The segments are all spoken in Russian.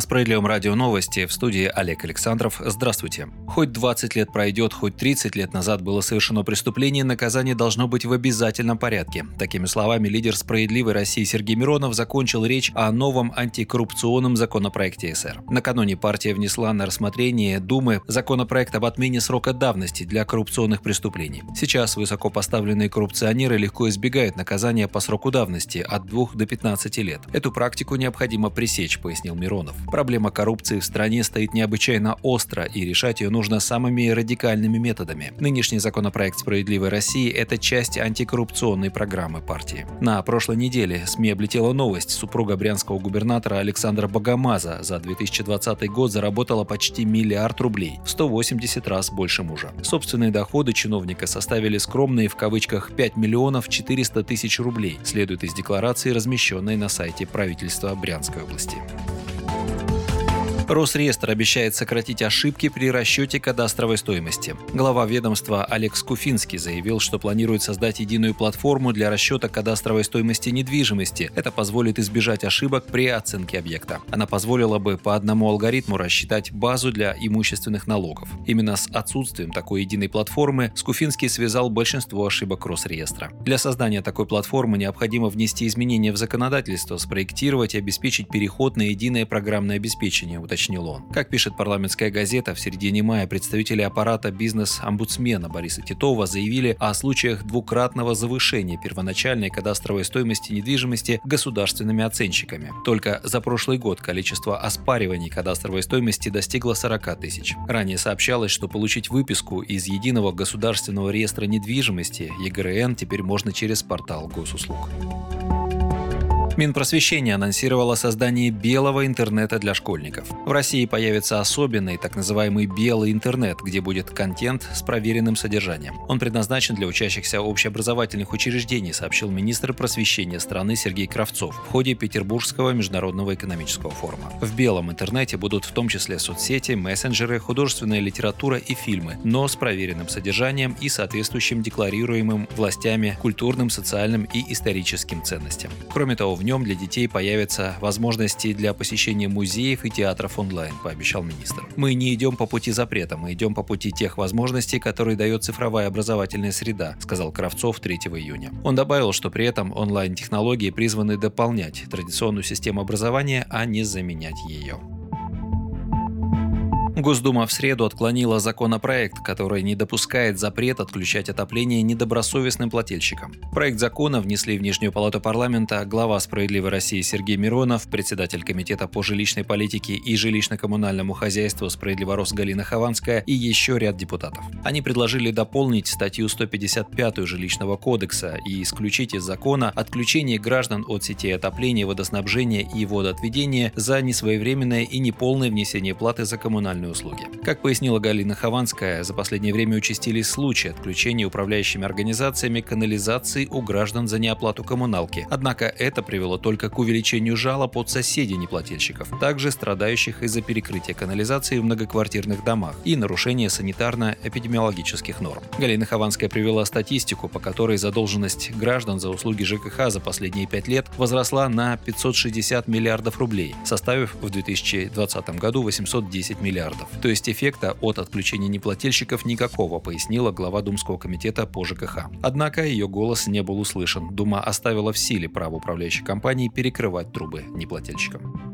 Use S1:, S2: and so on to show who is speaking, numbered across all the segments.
S1: На Справедливом радио новости в студии Олег Александров. Здравствуйте. Хоть 20 лет пройдет, хоть 30 лет назад было совершено преступление, наказание должно быть в обязательном порядке. Такими словами лидер «Справедливой России» Сергей Миронов закончил речь о новом антикоррупционном законопроекте СР. Накануне партия внесла на рассмотрение Думы законопроект об отмене срока давности для коррупционных преступлений. Сейчас высокопоставленные коррупционеры легко избегают наказания по сроку давности от 2 до 15 лет. Эту практику необходимо пресечь, пояснил Миронов. Проблема коррупции в стране стоит необычайно остро, и решать ее нужно самыми радикальными методами. Нынешний законопроект «Справедливой России» – это часть антикоррупционной программы партии. На прошлой неделе СМИ облетела новость. Супруга брянского губернатора Александра Богомаза за 2020 год заработала почти миллиард рублей, в 180 раз больше мужа. Собственные доходы чиновника составили скромные в кавычках 5 миллионов 400 тысяч рублей, следует из декларации, размещенной на сайте правительства Брянской области. Росреестр обещает сократить ошибки при расчете кадастровой стоимости. Глава ведомства Олег Скуфинский заявил, что планирует создать единую платформу для расчета кадастровой стоимости недвижимости. Это позволит избежать ошибок при оценке объекта. Она позволила бы по одному алгоритму рассчитать базу для имущественных налогов. Именно с отсутствием такой единой платформы Скуфинский связал большинство ошибок Росреестра. Для создания такой платформы необходимо внести изменения в законодательство, спроектировать и обеспечить переход на единое программное обеспечение, уточнил он. Как пишет парламентская газета, в середине мая представители аппарата бизнес-омбудсмена Бориса Титова заявили о случаях двукратного завышения первоначальной кадастровой стоимости недвижимости государственными оценщиками. Только за прошлый год количество оспариваний кадастровой стоимости достигло 40 тысяч. Ранее сообщалось, что получить выписку из Единого государственного реестра недвижимости ЕГРН теперь можно через портал госуслуг. Минпросвещение анонсировало создание белого интернета для школьников. В России появится особенный, так называемый белый интернет, где будет контент с проверенным содержанием. Он предназначен для учащихся общеобразовательных учреждений, сообщил министр просвещения страны Сергей Кравцов в ходе Петербургского международного экономического форума. В белом интернете будут в том числе соцсети, мессенджеры, художественная литература и фильмы, но с проверенным содержанием и соответствующим декларируемым властями культурным, социальным и историческим ценностям. Кроме того, в нем для детей появятся возможности для посещения музеев и театров онлайн, пообещал министр. Мы не идем по пути запрета, мы идем по пути тех возможностей, которые дает цифровая образовательная среда, сказал Кравцов 3 июня. Он добавил, что при этом онлайн-технологии призваны дополнять традиционную систему образования, а не заменять ее. Госдума в среду отклонила законопроект, который не допускает запрет отключать отопление недобросовестным плательщикам. Проект закона внесли в Нижнюю палату парламента глава «Справедливой России» Сергей Миронов, председатель Комитета по жилищной политике и жилищно-коммунальному хозяйству «Справедливорос» Галина Хованская и еще ряд депутатов. Они предложили дополнить статью 155 Жилищного кодекса и исключить из закона отключение граждан от сетей отопления, водоснабжения и водоотведения за несвоевременное и неполное внесение платы за коммунальную услуги. Как пояснила Галина Хованская, за последнее время участились случаи отключения управляющими организациями канализации у граждан за неоплату коммуналки. Однако это привело только к увеличению жалоб от соседей неплательщиков, также страдающих из-за перекрытия канализации в многоквартирных домах и нарушения санитарно-эпидемиологических норм. Галина Хованская привела статистику, по которой задолженность граждан за услуги ЖКХ за последние пять лет возросла на 560 миллиардов рублей, составив в 2020 году 810 миллиардов миллиардов. То есть эффекта от отключения неплательщиков никакого, пояснила глава Думского комитета по ЖКХ. Однако ее голос не был услышан. Дума оставила в силе право управляющей компании перекрывать трубы неплательщикам.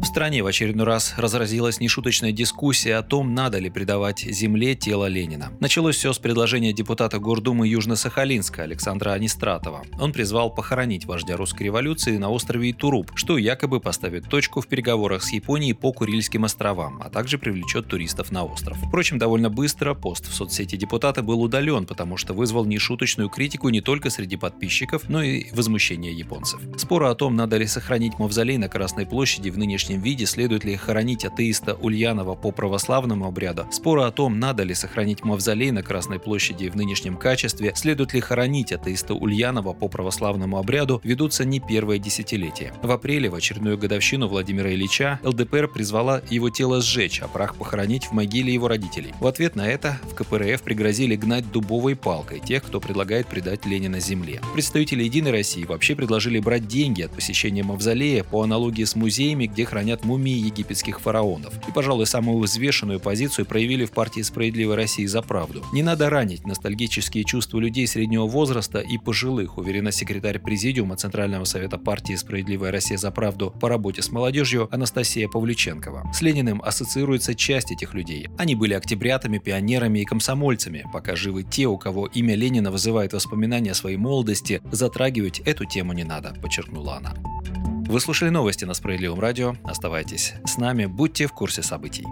S1: В стране в очередной раз разразилась нешуточная дискуссия о том, надо ли предавать земле тело Ленина. Началось все с предложения депутата Гордумы Южно-Сахалинска Александра Анистратова. Он призвал похоронить вождя русской революции на острове Итуруп, что якобы поставит точку в переговорах с Японией по Курильским островам, а также привлечет туристов на остров. Впрочем, довольно быстро пост в соцсети депутата был удален, потому что вызвал нешуточную критику не только среди подписчиков, но и возмущение японцев. Споры о том, надо ли сохранить мавзолей на Красной площади в нынешнем нынешнем виде, следует ли хоронить атеиста Ульянова по православному обряду, споры о том, надо ли сохранить мавзолей на Красной площади в нынешнем качестве, следует ли хоронить атеиста Ульянова по православному обряду, ведутся не первое десятилетие. В апреле, в очередную годовщину Владимира Ильича, ЛДПР призвала его тело сжечь, а прах похоронить в могиле его родителей. В ответ на это в КПРФ пригрозили гнать дубовой палкой тех, кто предлагает предать Ленина земле. Представители «Единой России» вообще предложили брать деньги от посещения мавзолея по аналогии с музеями, где хранят мумии египетских фараонов. И, пожалуй, самую взвешенную позицию проявили в партии «Справедливой России за правду». Не надо ранить ностальгические чувства людей среднего возраста и пожилых, уверена секретарь Президиума Центрального совета партии «Справедливая Россия за правду» по работе с молодежью Анастасия Павлюченкова. С Лениным ассоциируется часть этих людей. Они были октябрятами, пионерами и комсомольцами, пока живы те, у кого имя Ленина вызывает воспоминания о своей молодости, затрагивать эту тему не надо, подчеркнула она. Вы слушали новости на Справедливом радио. Оставайтесь с нами, будьте в курсе событий.